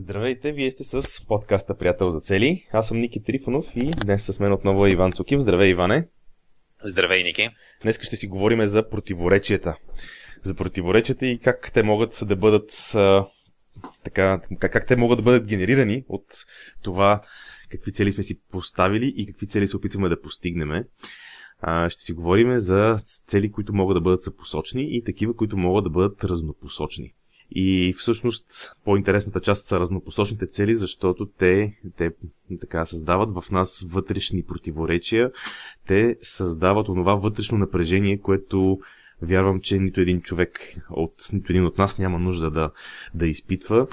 Здравейте, вие сте с подкаста Приятел за цели. Аз съм Ники Трифонов и днес с мен отново е Иван Цукив. Здравей, Иване. Здравей, Ники. Днес ще си говорим за противоречията. За противоречията и как те могат да бъдат а, така, как, как те могат да бъдат генерирани от това какви цели сме си поставили и какви цели се опитваме да постигнем. А, ще си говорим за цели, които могат да бъдат съпосочни и такива, които могат да бъдат разнопосочни. И всъщност по-интересната част са разнопосочните цели, защото те, те така създават в нас вътрешни противоречия. Те създават онова вътрешно напрежение, което вярвам, че нито един човек от нито един от нас няма нужда да, да изпитва.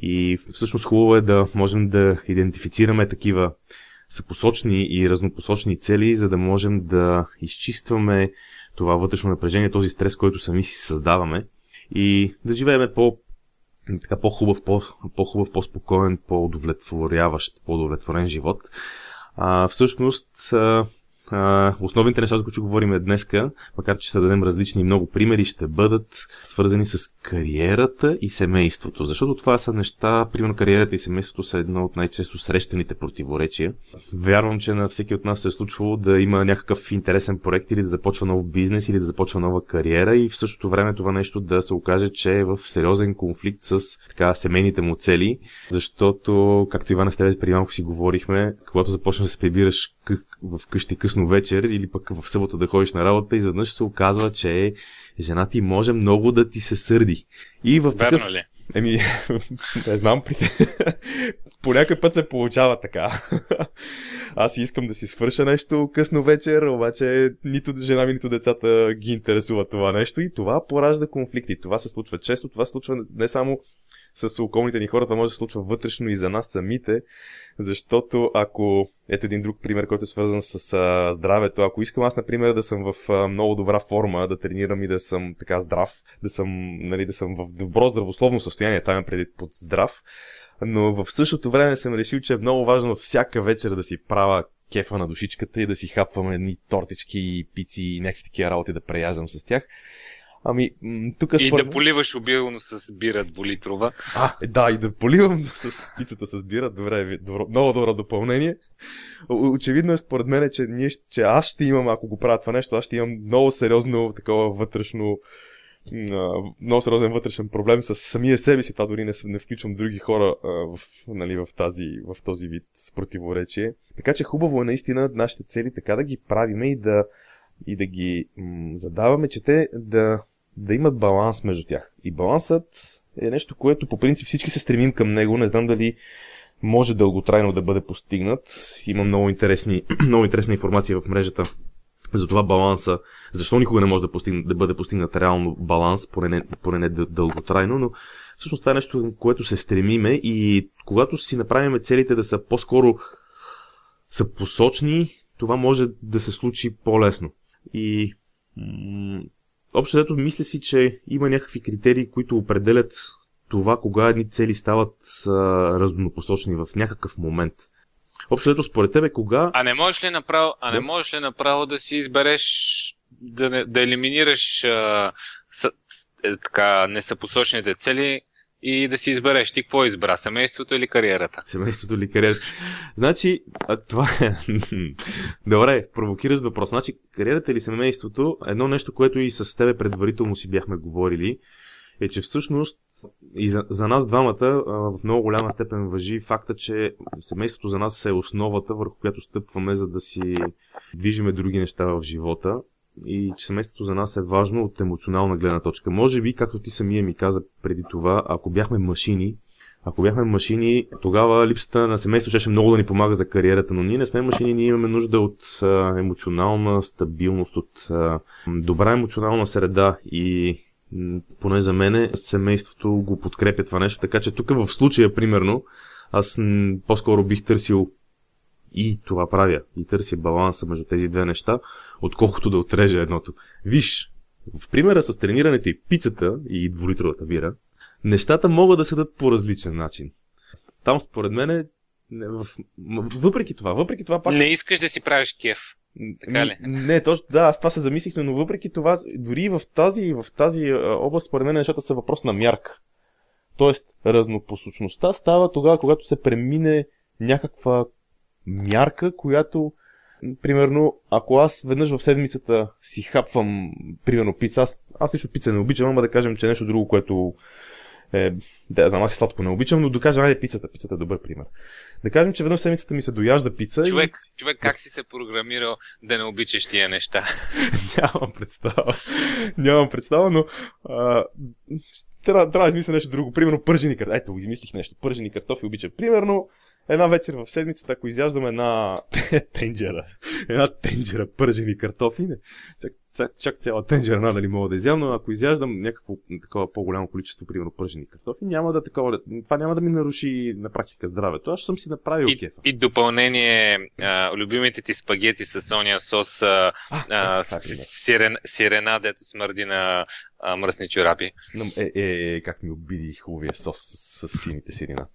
И всъщност хубаво е да можем да идентифицираме такива съпосочни и разнопосочни цели, за да можем да изчистваме това вътрешно напрежение, този стрес, който сами си създаваме и да живеем по, така, по-хубав, по, по-хубав, по-спокоен, по-удовлетворяващ, по-удовлетворен живот. А, всъщност, а, основните неща, за които говорим днеска, макар че ще дадем различни много примери, ще бъдат свързани с кариерата и семейството. Защото това са неща, примерно кариерата и семейството са едно от най-често срещаните противоречия. Вярвам, че на всеки от нас се е случвало да има някакъв интересен проект или да започва нов бизнес или да започва нова кариера и в същото време това нещо да се окаже, че е в сериозен конфликт с така семейните му цели, защото, както Иван с тебе преди малко си говорихме, когато започнеш да се прибираш в къщи късно вечер или пък в събота да ходиш на работа, изведнъж се оказва, че жена ти може много да ти се сърди. И в такъв... Верно ли? Еми, не знам, при... по някой път се получава така. Аз искам да си свърша нещо късно вечер, обаче нито жена ми, нито децата ги интересува това нещо и това поражда конфликти. Това се случва често, това се случва не само с околните ни хора, това може да се случва вътрешно и за нас самите, защото ако, ето един друг пример, който е свързан с а, здравето, ако искам аз, например, да съм в а, много добра форма, да тренирам и да съм така здрав, да съм, нали, да съм в добро здравословно състояние, там преди под здрав, но в същото време съм решил, че е много важно всяка вечер да си правя кефа на душичката и да си хапвам едни тортички, пици и някакви такива работи да преяждам с тях. Ами, тук според... И да поливаш обилно с бира двулитрова. А, да, и да поливам с пицата с бира. Добре, добро, много добро допълнение. Очевидно е според мен, че, ние, че аз ще имам, ако го правя това нещо, аз ще имам много сериозно такова вътрешно много сериозен вътрешен проблем с самия себе си. Това дори не, не включвам други хора а, в, нали, в, тази, в този вид противоречие. Така че хубаво е наистина нашите цели така да ги правиме и да, и да ги м- задаваме, че те да да имат баланс между тях. И балансът е нещо, което по принцип всички се стремим към него. Не знам дали може дълготрайно да бъде постигнат. Има много, интересни, много интересна информация в мрежата за това баланса, защо никога не може да, постигна, да бъде постигнат реално баланс, поне не, поне не дълготрайно, но всъщност това е нещо, което се стремиме и когато си направим целите да са по-скоро са посочни, това може да се случи по-лесно. И общо взето мисля си, че има някакви критерии, които определят това, кога едни цели стават а, разнопосочни в някакъв момент. Общо взето според тебе кога... А не можеш ли направо, а не можеш ли направо да си избереш да, не, да елиминираш а, с, с, е, така, несъпосочните цели и да си избереш ти какво избра, семейството или кариерата. Семейството или кариерата. Значи, това е... Добре, провокираш въпрос. Значи, кариерата или семейството, едно нещо, което и с тебе предварително си бяхме говорили, е, че всъщност и за, за нас двамата в много голяма степен въжи факта, че семейството за нас е основата, върху която стъпваме, за да си движиме други неща в живота и че семейството за нас е важно от емоционална гледна точка. Може би, както ти самия ми каза преди това, ако бяхме машини, ако бяхме машини, тогава липсата на семейство ще много да ни помага за кариерата, но ние не сме машини, ние имаме нужда от емоционална стабилност, от добра емоционална среда и поне за мене семейството го подкрепя това нещо, така че тук в случая, примерно, аз по-скоро бих търсил и това правя, и търся баланса между тези две неща, отколкото да отрежа едното. Виж, в примера с тренирането и пицата и двулитровата бира, нещата могат да се дадат по различен начин. Там според мен е, в... въпреки това, въпреки това пак... Не искаш да си правиш кеф. Така ли? Не, не, точно, да, аз това се замислих, но въпреки това, дори в тази, в тази област, според мен, нещата са въпрос на мярка. Тоест, разнопосочността става тогава, когато се премине някаква мярка, която примерно, ако аз веднъж в седмицата си хапвам, примерно, пица, аз, аз лично пица не обичам, ама да кажем, че е нещо друго, което е, да, знам, аз и сладко не обичам, но да кажем, айде пицата, пицата е добър пример. Да кажем, че веднъж седмицата ми се дояжда пица. Човек, и... човек как си се програмирал да не обичаш тия неща? Нямам представа. Нямам представа, но а, трябва, трябва да измисля нещо друго. Примерно пържени картофи. Ето, измислих нещо. Пържени картофи обичам. Примерно, една вечер в седмицата, ако изяждаме една тенджера, една тенджера пържени картофи, не, чак, чак, чак цяла тенджера надали мога да изям, но ако изяждам някакво такова по-голямо количество, примерно пържени картофи, няма да такова, това няма да ми наруши на практика здравето. Аз съм си направил и, кефа. И допълнение, а, любимите ти спагети с соня сос, а, а, е, сирен, сирена, дето смърди на а, мръсни чорапи. Е, е, е, как ми обиди хубавия сос с, с сините сирена.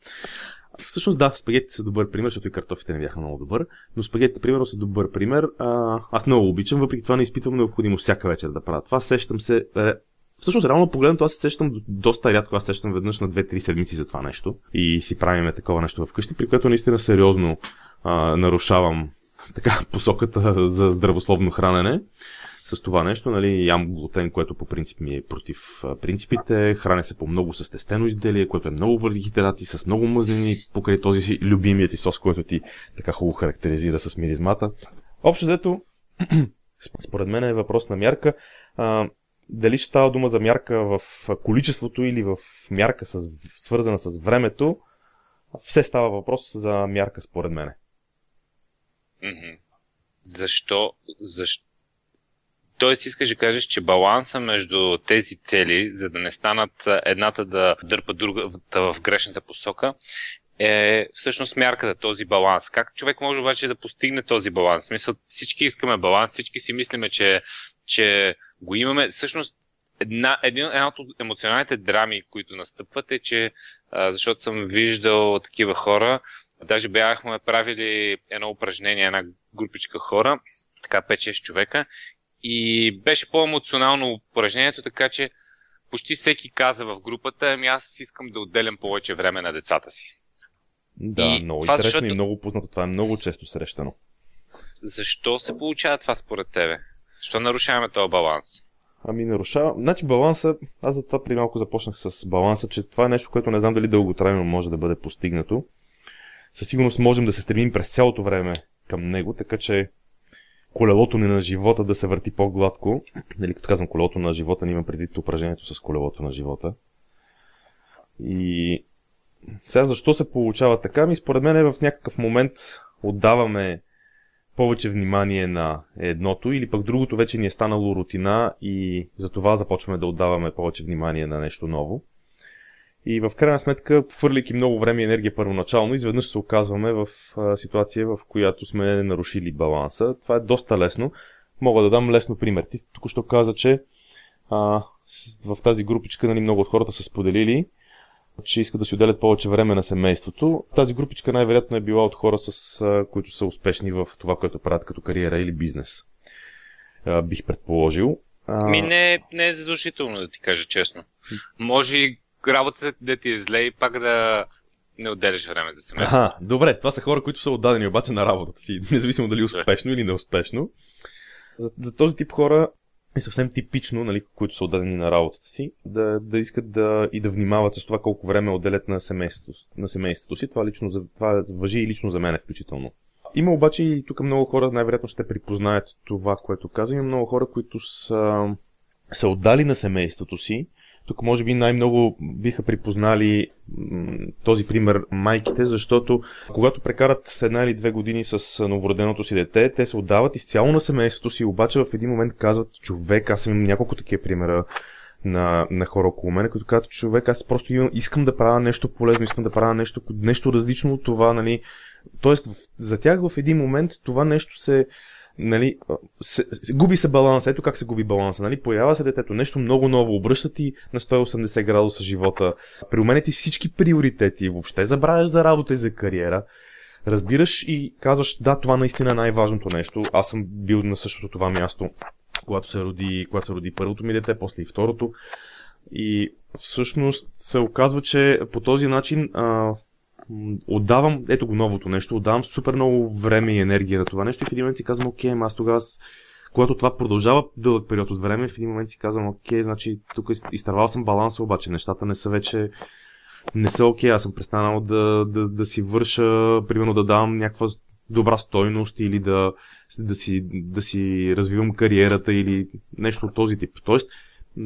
Всъщност да, спагетите са добър пример, защото и картофите не бяха много добър, но спагетите, примерно, са добър пример. А, аз много обичам, въпреки това не изпитвам необходимост всяка вечер да правя това. Сещам се. Е, Всъщност, реално погледнато, аз се сещам доста рядко, аз сещам веднъж на 2-3 седмици за това нещо. И си правиме такова нещо вкъщи, при което наистина сериозно а, нарушавам така посоката за здравословно хранене с това нещо. Нали, ям глутен, което по принцип ми е против принципите. Храня се по много състестено изделие, което е много въглехидрати, с много мъзнини, покрай този си любимият ти сос, който ти така хубаво характеризира с миризмата. Общо взето, според мен е въпрос на мярка. А, дали ще става дума за мярка в количеството или в мярка с, свързана с времето, все става въпрос за мярка според мене. Защо, защо, Тоест искаш да кажеш, че баланса между тези цели, за да не станат едната да дърпа другата в грешната посока, е всъщност мярката, този баланс. Как човек може обаче да постигне този баланс? В смисъл, всички искаме баланс, всички си мислиме, че, че го имаме. Всъщност, една, един, една от емоционалните драми, които настъпват е, че защото съм виждал такива хора, даже бяхме правили едно упражнение, една групичка хора, така 5-6 човека, и беше по-емоционално упражнението, така че почти всеки каза в групата, ами аз искам да отделям повече време на децата си. Да, и много това, интересно защото... и много познато. Това е много често срещано. Защо се получава това според тебе? Защо нарушаваме този баланс? Ами нарушава. Значи баланса, аз за това при малко започнах с баланса, че това е нещо, което не знам дали дълготрайно може да бъде постигнато. Със сигурност можем да се стремим през цялото време към него, така че колелото ни на живота да се върти по-гладко. Нали, като казвам колелото на живота, не имам предвид упражнението с колелото на живота. И сега защо се получава така? Ми според мен е в някакъв момент отдаваме повече внимание на едното или пък другото вече ни е станало рутина и за това започваме да отдаваме повече внимание на нещо ново. И в крайна сметка, хвърляйки много време и енергия първоначално, изведнъж се оказваме в ситуация, в която сме нарушили баланса. Това е доста лесно. Мога да дам лесно пример. Ти току-що каза, че а, в тази групичка нали, много от хората са споделили, че искат да си отделят повече време на семейството. Тази групичка най-вероятно е била от хора, с, а, които са успешни в това, което правят като кариера или бизнес. А, бих предположил. А... Ми не, не е задължително да ти кажа честно. Може и работата да ти е зле и пак да не отделяш време за семейството. Ага, добре, това са хора, които са отдадени обаче на работата си, независимо дали успешно или неуспешно. За, за този тип хора е съвсем типично, нали, които са отдадени на работата си, да, да искат да и да внимават с това колко време отделят на семейството, на семейството си. Това, лично, това въжи и лично за мен включително. Има обаче и тук много хора най-вероятно ще припознаят това, което казвам. Има много хора, които са, са отдали на семейството си, тук може би най-много биха припознали този пример майките, защото когато прекарат една или две години с новороденото си дете, те се отдават изцяло на семейството си, обаче в един момент казват, човек, аз имам няколко такива примера на, на хора около мен, които казват, човек, аз просто имам, искам да правя нещо полезно, искам да правя нещо, нещо различно от това, нали. Тоест, за тях в един момент това нещо се, нали, се, се, губи се баланс. Ето как се губи баланса. Нали? Поява се детето, нещо много ново, обръща ти на 180 градуса живота, приумене ти всички приоритети, въобще забравяш за работа и за кариера. Разбираш и казваш, да, това наистина е най-важното нещо. Аз съм бил на същото това място, когато се роди, когато се роди първото ми дете, после и второто. И всъщност се оказва, че по този начин а, отдавам, ето го новото нещо, отдавам супер много време и енергия на това нещо и в един момент си казвам, окей, аз тогава, когато това продължава дълъг период от време, в един момент си казвам, окей, значи тук изтървал съм баланса, обаче нещата не са вече не са окей, аз съм престанал да, да, да си върша, примерно да давам някаква добра стойност или да, да, си, да си развивам кариерата или нещо от този тип. Тоест,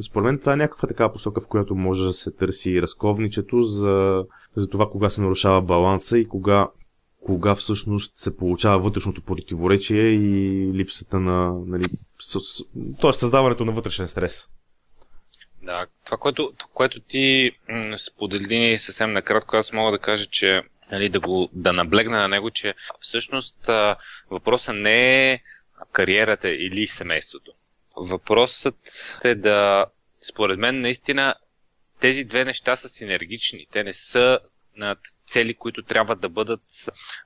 според мен това е някаква такава посока, в която може да се търси разковничето за, за това кога се нарушава баланса и кога, кога всъщност се получава вътрешното противоречие и липсата на... Нали, т.е. създаването на вътрешен стрес. Да, това, което, което ти сподели съвсем накратко, аз мога да кажа, че нали, да, го, да наблегна на него, че всъщност въпросът не е кариерата или семейството. Въпросът е да, според мен, наистина тези две неща са синергични. Те не са цели, които трябва да бъдат,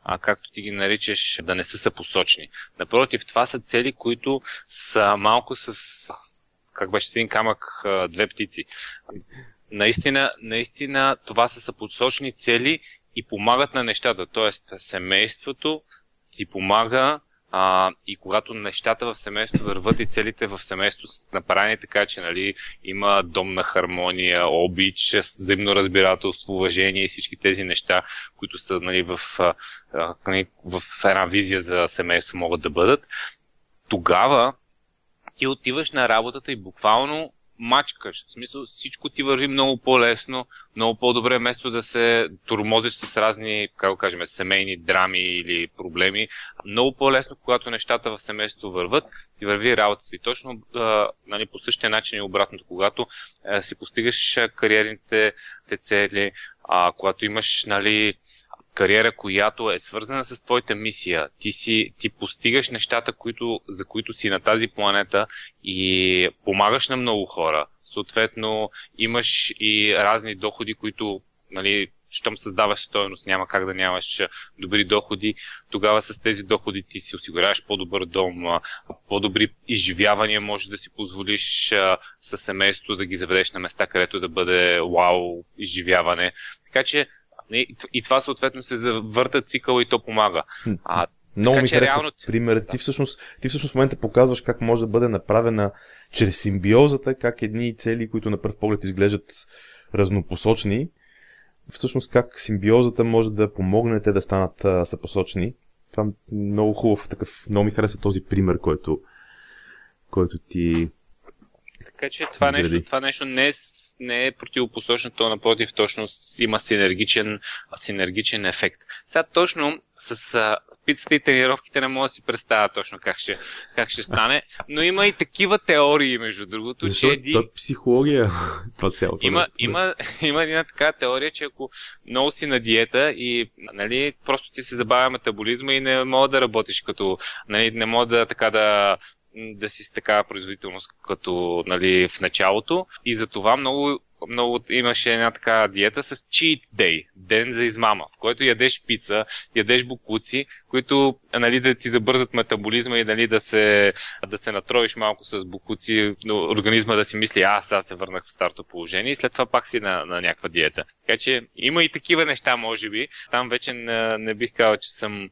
а, както ти ги наричаш, да не са съпосочни. Напротив, това са цели, които са малко с, как беше един камък, две птици. Наистина, наистина това са съпосочни цели и помагат на нещата. Тоест, семейството ти помага а, и когато нещата в семейството върват и целите в семейството са направени така, че нали, има домна хармония, обич, взаимно разбирателство, уважение и всички тези неща, които са нали, в, нали, в една визия за семейство могат да бъдат, тогава ти отиваш на работата и буквално мачкаш. В смисъл всичко ти върви много по-лесно, много по-добре, вместо да се турмозиш с разни, как го кажем, семейни драми или проблеми. Много по-лесно, когато нещата в семейството върват, ти върви работата. И точно а, нали, по същия начин и обратното, когато а, си постигаш кариерните те цели, а, когато имаш нали, кариера, която е свързана с твоята мисия. Ти, си, ти постигаш нещата, които, за които си на тази планета и помагаш на много хора. Съответно, имаш и разни доходи, които нали, щом създаваш стоеност, няма как да нямаш добри доходи. Тогава с тези доходи ти си осигуряваш по-добър дом, по-добри изживявания можеш да си позволиш със семейство да ги заведеш на места, където да бъде вау изживяване. Така че и това съответно се завърта цикъл и то помага. А, много ми харесва реално... пример. Да. Ти, всъщност, ти всъщност в момента показваш как може да бъде направена чрез симбиозата, как едни цели, които на пръв поглед изглеждат разнопосочни, всъщност как симбиозата може да помогне те да станат а, съпосочни. Това е много хубав, такъв, много ми хареса този пример, който, който ти така че това нещо, това нещо не е, не е противопосочно, то напротив точно има синергичен, синергичен ефект. Сега точно с а, пицата и тренировките не мога да си представя точно как ще, как ще стане, но има и такива теории, между другото, Защо? че еди... Това психология, това цялото. Има, има, има една така теория, че ако много си на диета и нали, просто ти се забавя метаболизма и не мога да работиш като, нали, не мога да така да да си с такава производителност като нали, в началото. И за това много много имаше една така диета с cheat day, ден за измама, в който ядеш пица, ядеш букуци, които нали, да ти забързат метаболизма и нали, да, се, да се натроиш малко с букуци, организма да си мисли, а, сега се върнах в старто положение и след това пак си на, на някаква диета. Така че има и такива неща, може би. Там вече не, не бих казал, че съм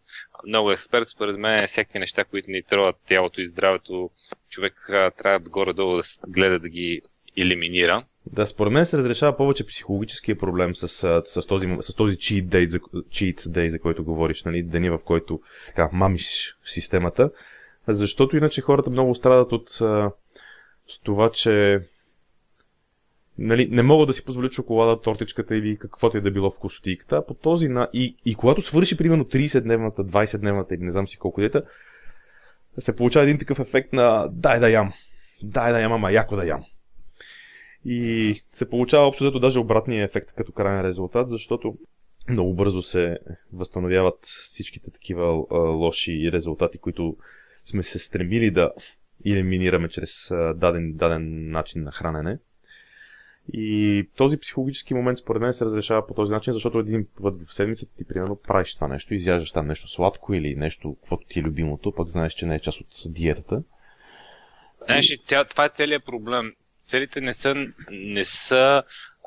много експерт. Според мен всякакви неща, които ни троват тялото и здравето, човек трябва горе-долу да гледа да ги елиминира. Да, според мен се разрешава повече психологическия проблем с, с, този, с този cheat day, за, cheat day, за който говориш, нали, деня в който така, мамиш системата, защото иначе хората много страдат от с това, че нали, не могат да си позволят шоколада, тортичката или каквото е да било в. По този на... и, и когато свърши примерно 30-дневната, 20-дневната или не знам си колко дета, се получава един такъв ефект на дай да ям. Дай да ям, ама яко да ям. И се получава общо взето даже обратния ефект като крайен резултат, защото много бързо се възстановяват всичките такива а, лоши резултати, които сме се стремили да елиминираме чрез а, даден, даден начин на хранене. И този психологически момент според мен се разрешава по този начин, защото един път в седмицата ти примерно правиш това нещо, изяждаш там нещо сладко или нещо, каквото ти е любимото, пък знаеш, че не е част от диетата. Знаеш, това е целият проблем целите не са, не са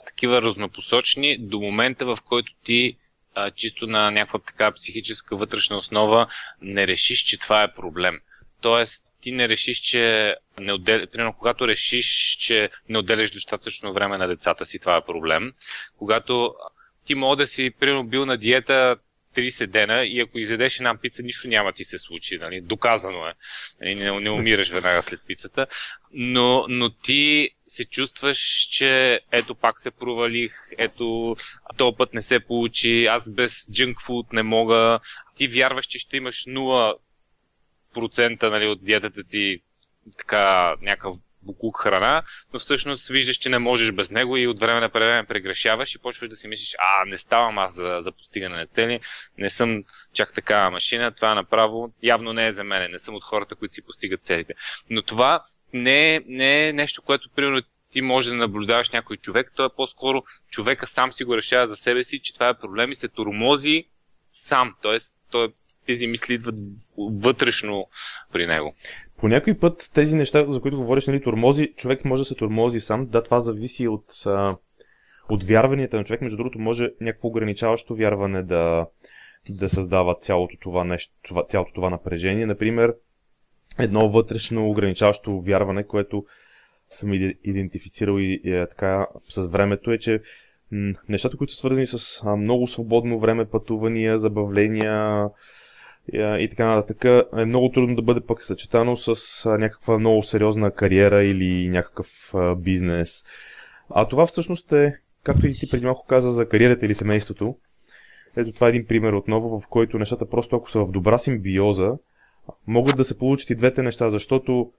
такива разнопосочни до момента, в който ти а, чисто на някаква така психическа вътрешна основа не решиш, че това е проблем. Тоест, ти не решиш, че не отдел... Примерно, когато решиш, че не отделяш достатъчно време на децата си, това е проблем. Когато ти мога да си, примерно, бил на диета 30 дена и ако изядеш една пица, нищо няма ти се случи. Нали? Доказано е. Нали? Не, не умираш веднага след пицата. Но, но ти се чувстваш, че ето пак се провалих, ето този път не се получи, аз без джънк фуд не мога. Ти вярваш, че ще имаш 0% нали, от диетата ти така някакъв буклук храна, но всъщност виждаш, че не можеш без него и от време на време прегрешаваш и почваш да си мислиш, а, не ставам аз за, за постигане на цели, не съм чак такава машина, това направо явно не е за мен, не съм от хората, които си постигат целите. Но това не е, не е нещо, което примерно ти може да наблюдаваш някой човек, то е по-скоро човека сам си го решава за себе си, че това е проблем и се тормози сам, т.е. тези мисли идват вътрешно при него по някой път тези неща, за които говориш, нали, тормози, човек може да се тормози сам. Да, това зависи от, от вярванията на човек. Между другото, може някакво ограничаващо вярване да, да създава цялото това нещо, това, цялото това напрежение. Например, едно вътрешно ограничаващо вярване, което съм идентифицирал и, и е, така с времето е, че нещата, които са свързани с много свободно време, пътувания, забавления, и така нататък, е много трудно да бъде пък съчетано с някаква много сериозна кариера или някакъв бизнес. А това всъщност е, както и ти преди малко каза за кариерата или семейството, ето това е един пример отново, в който нещата просто ако са в добра симбиоза, могат да се получат и двете неща, защото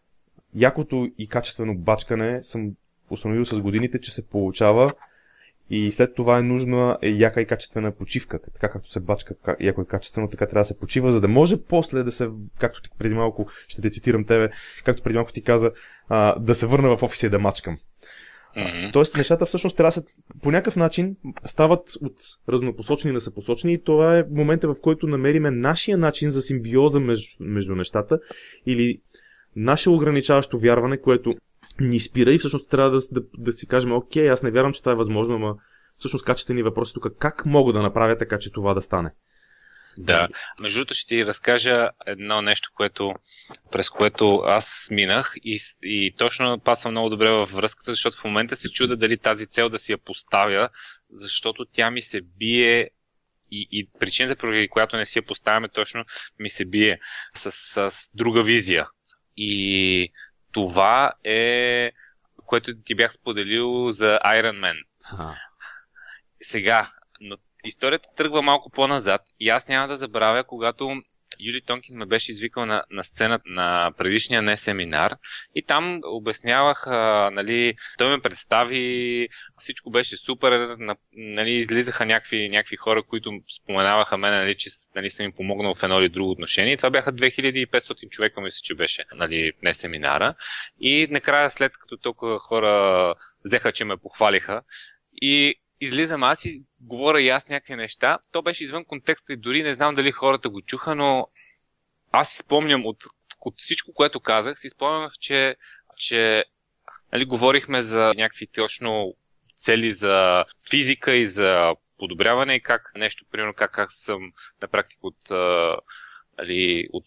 якото и качествено бачкане съм установил с годините, че се получава и след това е нужна е яка и качествена почивка. Така както се бачка яко и качествено, така трябва да се почива, за да може после да се, както ти преди малко, ще те цитирам тебе, както преди малко ти каза, а, да се върна в офиса и да мачкам. Mm-hmm. Тоест нещата всъщност трябва да се по някакъв начин стават от разнопосочни на съпосочни и това е момента в който намериме нашия начин за симбиоза между, между нещата или наше ограничаващо вярване, което ни спира и всъщност трябва да, да, да си кажем, окей, аз не вярвам, че това е възможно, ама всъщност качествени въпроси тук, как мога да направя така, че това да стане? Да, между другото ще ти разкажа едно нещо, което, през което аз минах и, и точно пасва много добре във връзката, защото в момента се чуда дали тази цел да си я поставя, защото тя ми се бие и, и причината, поради която не си я поставяме, точно ми се бие с, с друга визия. И това е което ти бях споделил за Iron Man. Ага. Сега, но историята тръгва малко по-назад и аз няма да забравя, когато Юли Тонкин ме беше извикал на, на сцената на предишния не семинар и там обяснявах, а, нали, той ме представи, всичко беше супер, на, нали, излизаха някакви, някакви хора, които споменаваха мен, нали, че нали, съм им помогнал в едно или друго отношение. И това бяха 2500 човека, мисля, че беше нали, не семинара. И накрая, след като толкова хора взеха, че ме похвалиха, и излизам аз и говоря и аз някакви неща. То беше извън контекста и дори не знам дали хората го чуха, но аз си спомням от, от всичко, което казах, си спомнях, че, че нали, говорихме за някакви точно цели за физика и за подобряване и как нещо, примерно как, как съм на практика от, нали, от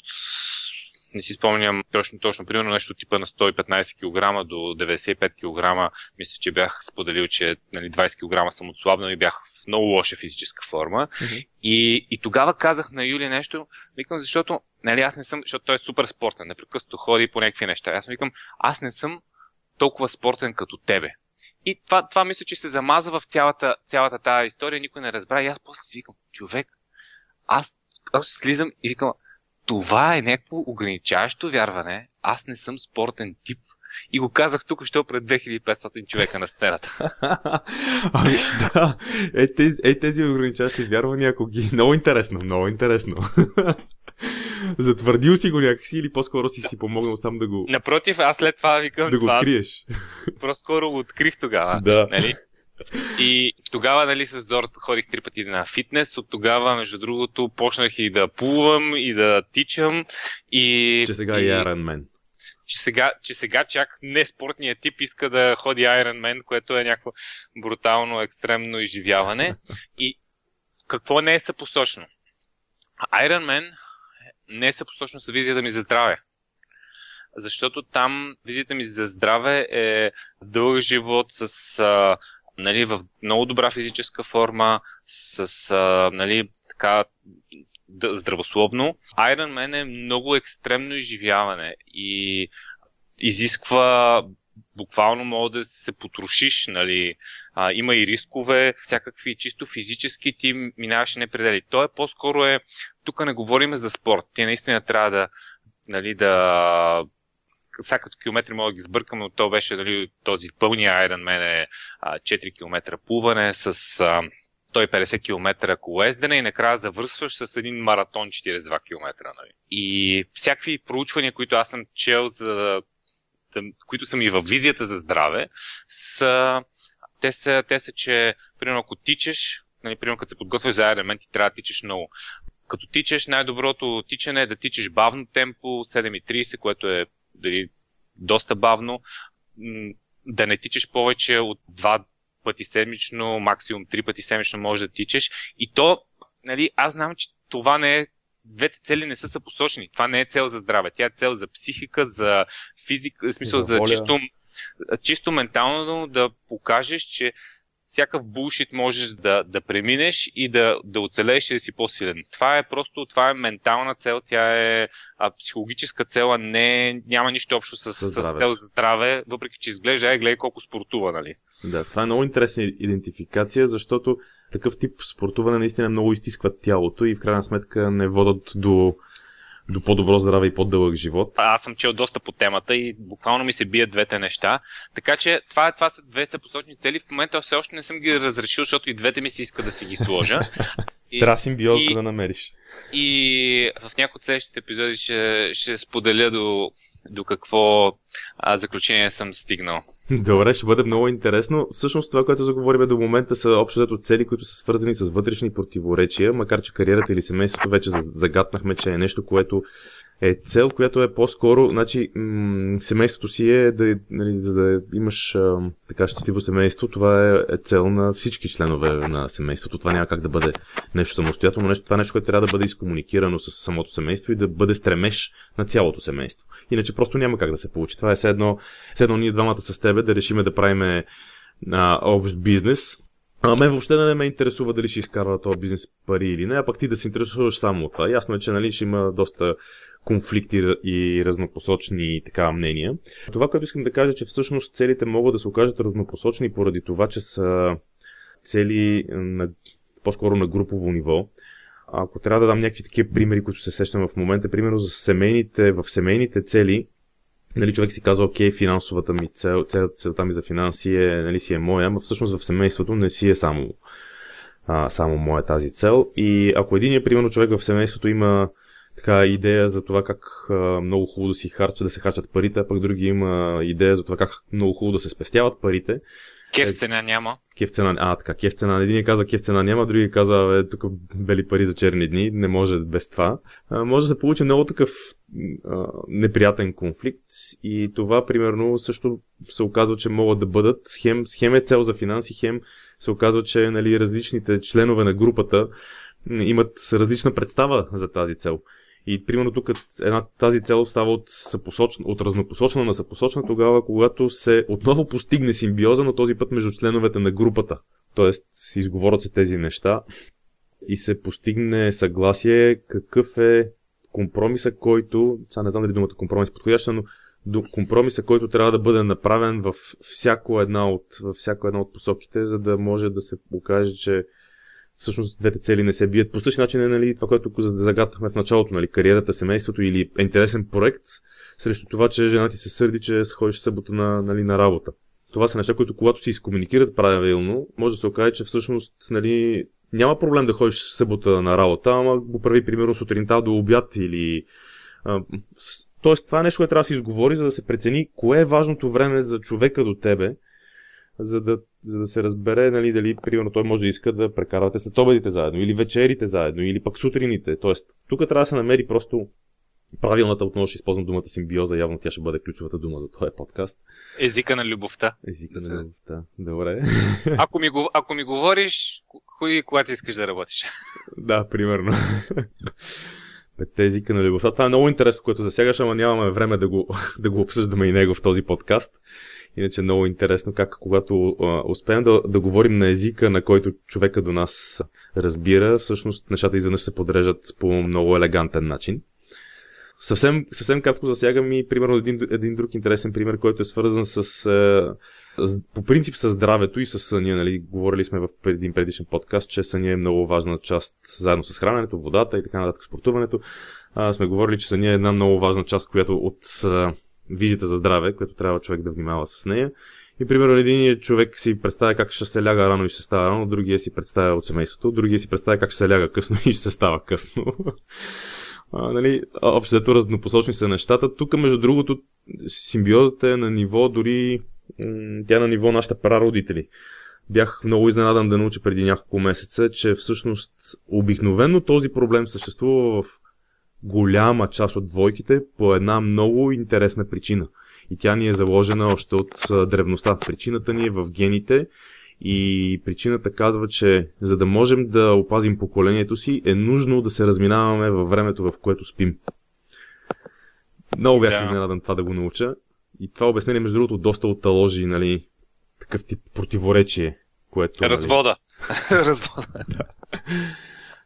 не си спомням точно, точно, примерно нещо типа на 115 кг до 95 кг. Мисля, че бях споделил, че нали, 20 кг съм отслабнал и бях в много лоша физическа форма. Mm-hmm. И, и тогава казах на Юли нещо, викам, защото нали, аз не съм, защото той е супер спортен, непрекъснато ходи по някакви неща. Аз викам, аз не съм толкова спортен като тебе. И това, това мисля, че се замаза в цялата, цялата тази история, никой не разбра. И аз после си викам, човек, аз, аз слизам и викам, това е някакво ограничаващо вярване. Аз не съм спортен тип. И го казах тук, що пред 2500 човека на сцената. ами, да. Е тези, е, тези ограничаващи вярвания, ако ги... Много интересно, много интересно. Затвърдил си го някакси или по-скоро си си помогнал сам да го... Напротив, аз след това викам Да го това... откриеш. По-скоро го открих тогава. Да. Нали? И тогава, нали, с Зорът ходих три пъти на фитнес. От тогава, между другото, почнах и да плувам, и да тичам. И, че сега и, е Iron Man. че сега, че сега чак не спортният тип иска да ходи Iron Man, което е някакво брутално, екстремно изживяване. И какво не е съпосочно? Iron Man не е съпосочно с визията ми за здраве. Защото там визията ми за здраве е дълъг живот с а, нали, в много добра физическа форма, с а, нали, така здравословно. Iron Man е много екстремно изживяване и изисква буквално мога да се потрошиш, нали, а, има и рискове, всякакви чисто физически ти минаваш непредели. То е по-скоро е, тук не говорим за спорт, ти наистина трябва да, нали, да сега като километри мога да ги сбъркам, но то беше нали, този пълния Iron Man е 4 км плуване с а, 150 км колездене и накрая завършваш с един маратон 42 км. Нали. И всякакви проучвания, които аз съм чел, за, които са ми във визията за здраве, са, те, са, те са, че примерно ако тичеш, нали, примерно като се подготвяш за елемент, ти трябва да тичеш много. Като тичеш, най-доброто тичане е да тичеш бавно темпо, 7.30, което е дали, доста бавно, да не тичаш повече от два пъти седмично, максимум три пъти седмично можеш да тичаш. И то, нали, аз знам, че това не е двете цели не са съпосочени. Това не е цел за здраве. Тя е цел за психика, за физика, в смисъл за, за чисто, чисто ментално да покажеш, че всякакъв булшит можеш да, да преминеш и да, да оцелееш и да си по-силен. Това е просто, това е ментална цел, тя е а, психологическа цел, а не, няма нищо общо с, с, с цел за здраве, въпреки че изглежда, ай, гледай колко спортува, нали? Да, това е много интересна идентификация, защото такъв тип спортуване наистина много изтискват тялото и в крайна сметка не водат до до по-добро здраве и по-дълъг живот. Аз съм чел доста по темата и буквално ми се бият двете неща. Така че това, това са две съпосочни цели. В момента все още не съм ги разрешил, защото и двете ми се иска да си ги сложа. Трябва симбиоза да намериш. И в някои от следващите епизоди ще, ще споделя до, до какво а, заключение съм стигнал. Добре, ще бъде много интересно. Всъщност това, което заговорим до момента са общо взето цели, които са свързани с вътрешни противоречия, макар че кариерата или семейството вече загатнахме, че е нещо, което е цел, която е по-скоро, значи, м- семейството си е, да, нали, за да имаш а, така щастливо семейство, това е, е цел на всички членове на семейството. Това няма как да бъде нещо самостоятелно, нещо, това е нещо, което трябва да бъде изкомуникирано с самото семейство и да бъде стремеж на цялото семейство. Иначе просто няма как да се получи. Това е все едно, все едно ние двамата с тебе да решиме да правиме а, общ бизнес, а мен въобще не ме интересува дали ще изкарва този бизнес пари или не, а пък ти да се интересуваш само от това. Ясно е, че нали, ще има доста конфликти и разнопосочни така мнения. Това, което искам да кажа, че всъщност целите могат да се окажат разнопосочни поради това, че са цели на, по-скоро на групово ниво. Ако трябва да дам някакви такива примери, които се сещам в момента, примерно за семейните, в семейните цели, нали, човек си казва, окей, финансовата ми цел, цел, целта ми за финанси е, нали, си е моя, но всъщност в семейството не си е само, а, само моя тази цел. И ако един е, примерно, човек в семейството има така идея за това как много хубаво да си харчат, да се харчат парите, а пък други има идея за това как много хубаво да се спестяват парите. Кев е, цена няма. Кев цена, а, така, кев цена. Един каза кев цена няма, други каза, е, тук бели пари за черни дни, не може без това. А, може да се получи много такъв а, неприятен конфликт и това, примерно, също се оказва, че могат да бъдат схем, схем е цел за финанси, хем се оказва, че нали, различните членове на групата имат различна представа за тази цел. И примерно тук една, тази цел става от, съпосочна, от разнопосочна на съпосочна тогава, когато се отново постигне симбиоза, но този път между членовете на групата. Тоест, изговорят се тези неща и се постигне съгласие какъв е компромиса, който, сега не знам дали думата компромис е подходяща, но до компромиса, който трябва да бъде направен в всяко една от, във всяко една от посоките, за да може да се покаже, че всъщност двете цели не се бият. По същия начин е нали, това, което загаднахме в началото, нали, кариерата, семейството или интересен проект, срещу това, че жена ти се сърди, че ходиш събота на, нали, на работа. Това са неща, които когато си изкомуникират правилно, може да се окаже, че всъщност нали, няма проблем да ходиш събота на работа, ама го прави примерно сутринта до обяд или... А, тоест това е нещо, което трябва да се изговори, за да се прецени кое е важното време за човека до тебе, за да, за да се разбере, нали, дали, примерно, той може да иска да прекарвате след обедите заедно, или вечерите заедно, или пък сутрините. Тоест, тук трябва да се намери просто правилната, отново ще използвам думата симбиоза, явно тя ще бъде ключовата дума за този подкаст. Езика на любовта. Езика на любовта, добре. Ако ми, ако ми говориш, кои когато искаш да работиш? да, примерно. Петте езика на любовта. Това е много интересно, което засягаш, ама нямаме време да го, да го обсъждаме и него в този подкаст. Иначе е много интересно как когато а, успеем да, да говорим на езика, на който човека до нас разбира, всъщност нещата изведнъж се подрежат по много елегантен начин. Съвсем, съвсем кратко засягам и примерно един, един друг интересен пример, който е свързан с, с по принцип с здравето и с съня. Нали? Говорили сме в един предишен подкаст, че съня е много важна част, заедно с храненето, водата и така нататък, спортуването. А, сме говорили, че съня е една много важна част, която от визита за здраве, която трябва човек да внимава с нея. И примерно един човек си представя как ще се ляга рано и ще става рано, другия си представя от семейството, другия си представя как ще се ляга късно и ще се става късно. А, нали, общо зато разнопосочни са нещата. Тук, между другото, симбиозата е на ниво дори тя е на ниво нашите прародители. Бях много изненадан да науча преди няколко месеца, че всъщност обикновено този проблем съществува в голяма част от двойките по една много интересна причина. И тя ни е заложена още от древността. Причината ни е в гените и причината казва, че за да можем да опазим поколението си, е нужно да се разминаваме във времето, в което спим. Много бях да. изненадан това да го науча. И това обяснение, между другото, доста оталожи, нали, такъв тип противоречие, което... Нали... Развода. Развода.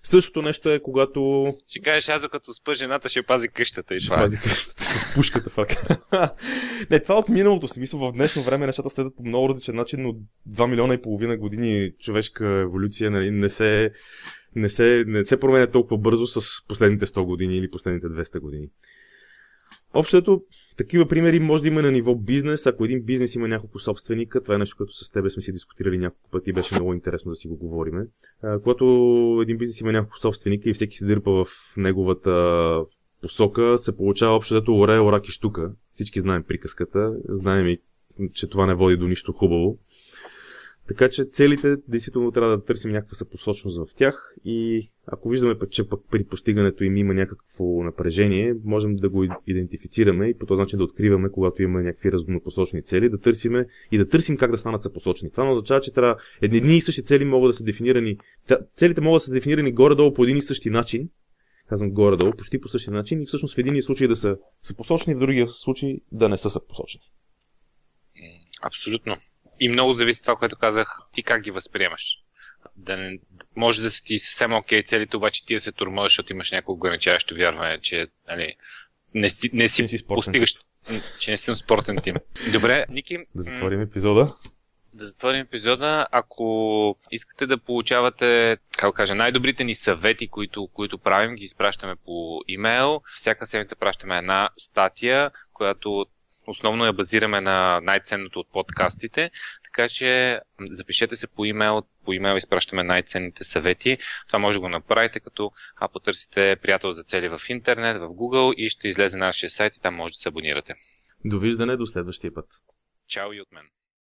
Същото нещо е, когато... Ще кажеш, аз като спа жената ще пази къщата и ще това е. пази къщата с пушката в ръка. не, това е от миналото си. Мисля, в днешно време нещата следват по много различен начин, но 2 милиона и половина години човешка еволюция нали, не се не се, не се променя толкова бързо с последните 100 години или последните 200 години. Общото, такива примери може да има на ниво бизнес. Ако един бизнес има няколко собственика, това е нещо, което с тебе сме си дискутирали няколко пъти, беше много интересно да си го говориме. Когато един бизнес има няколко собственика и всеки се дърпа в неговата посока, се получава общо зато оре, орак и штука. Всички знаем приказката, знаем и, че това не води до нищо хубаво. Така че целите, действително трябва да търсим някаква съпосочност в тях и ако виждаме пък, че пък при постигането им има някакво напрежение, можем да го идентифицираме и по този начин да откриваме, когато има някакви разнопосочни цели, да търсиме и да търсим как да станат съпосочни. Това означава, че трябва едни и същи цели могат да са дефинирани, целите могат да са дефинирани горе-долу по един и същи начин, казвам горе-долу, почти по същия начин и всъщност в един случай да са съпосочни, в другия случай да не са съпосочни. Абсолютно. И много зависи това, което казах, ти как ги възприемаш. Да не, може да са ти съвсем окей okay целите, обаче ти да се турмозиш, защото имаш някакво ограничаващо вярване, че нали, не, си, не си, си постигаш, че не съм спортен тим. Добре, Ники. Да затворим епизода. Да затворим епизода. Ако искате да получавате, как кажа, най-добрите ни съвети, които, които правим, ги изпращаме по имейл. Всяка седмица пращаме една статия, която основно я базираме на най-ценното от подкастите, така че запишете се по имейл, по имейл изпращаме най-ценните съвети. Това може да го направите, като а, потърсите приятел за цели в интернет, в Google и ще излезе нашия сайт и там може да се абонирате. Довиждане до следващия път. Чао и от мен.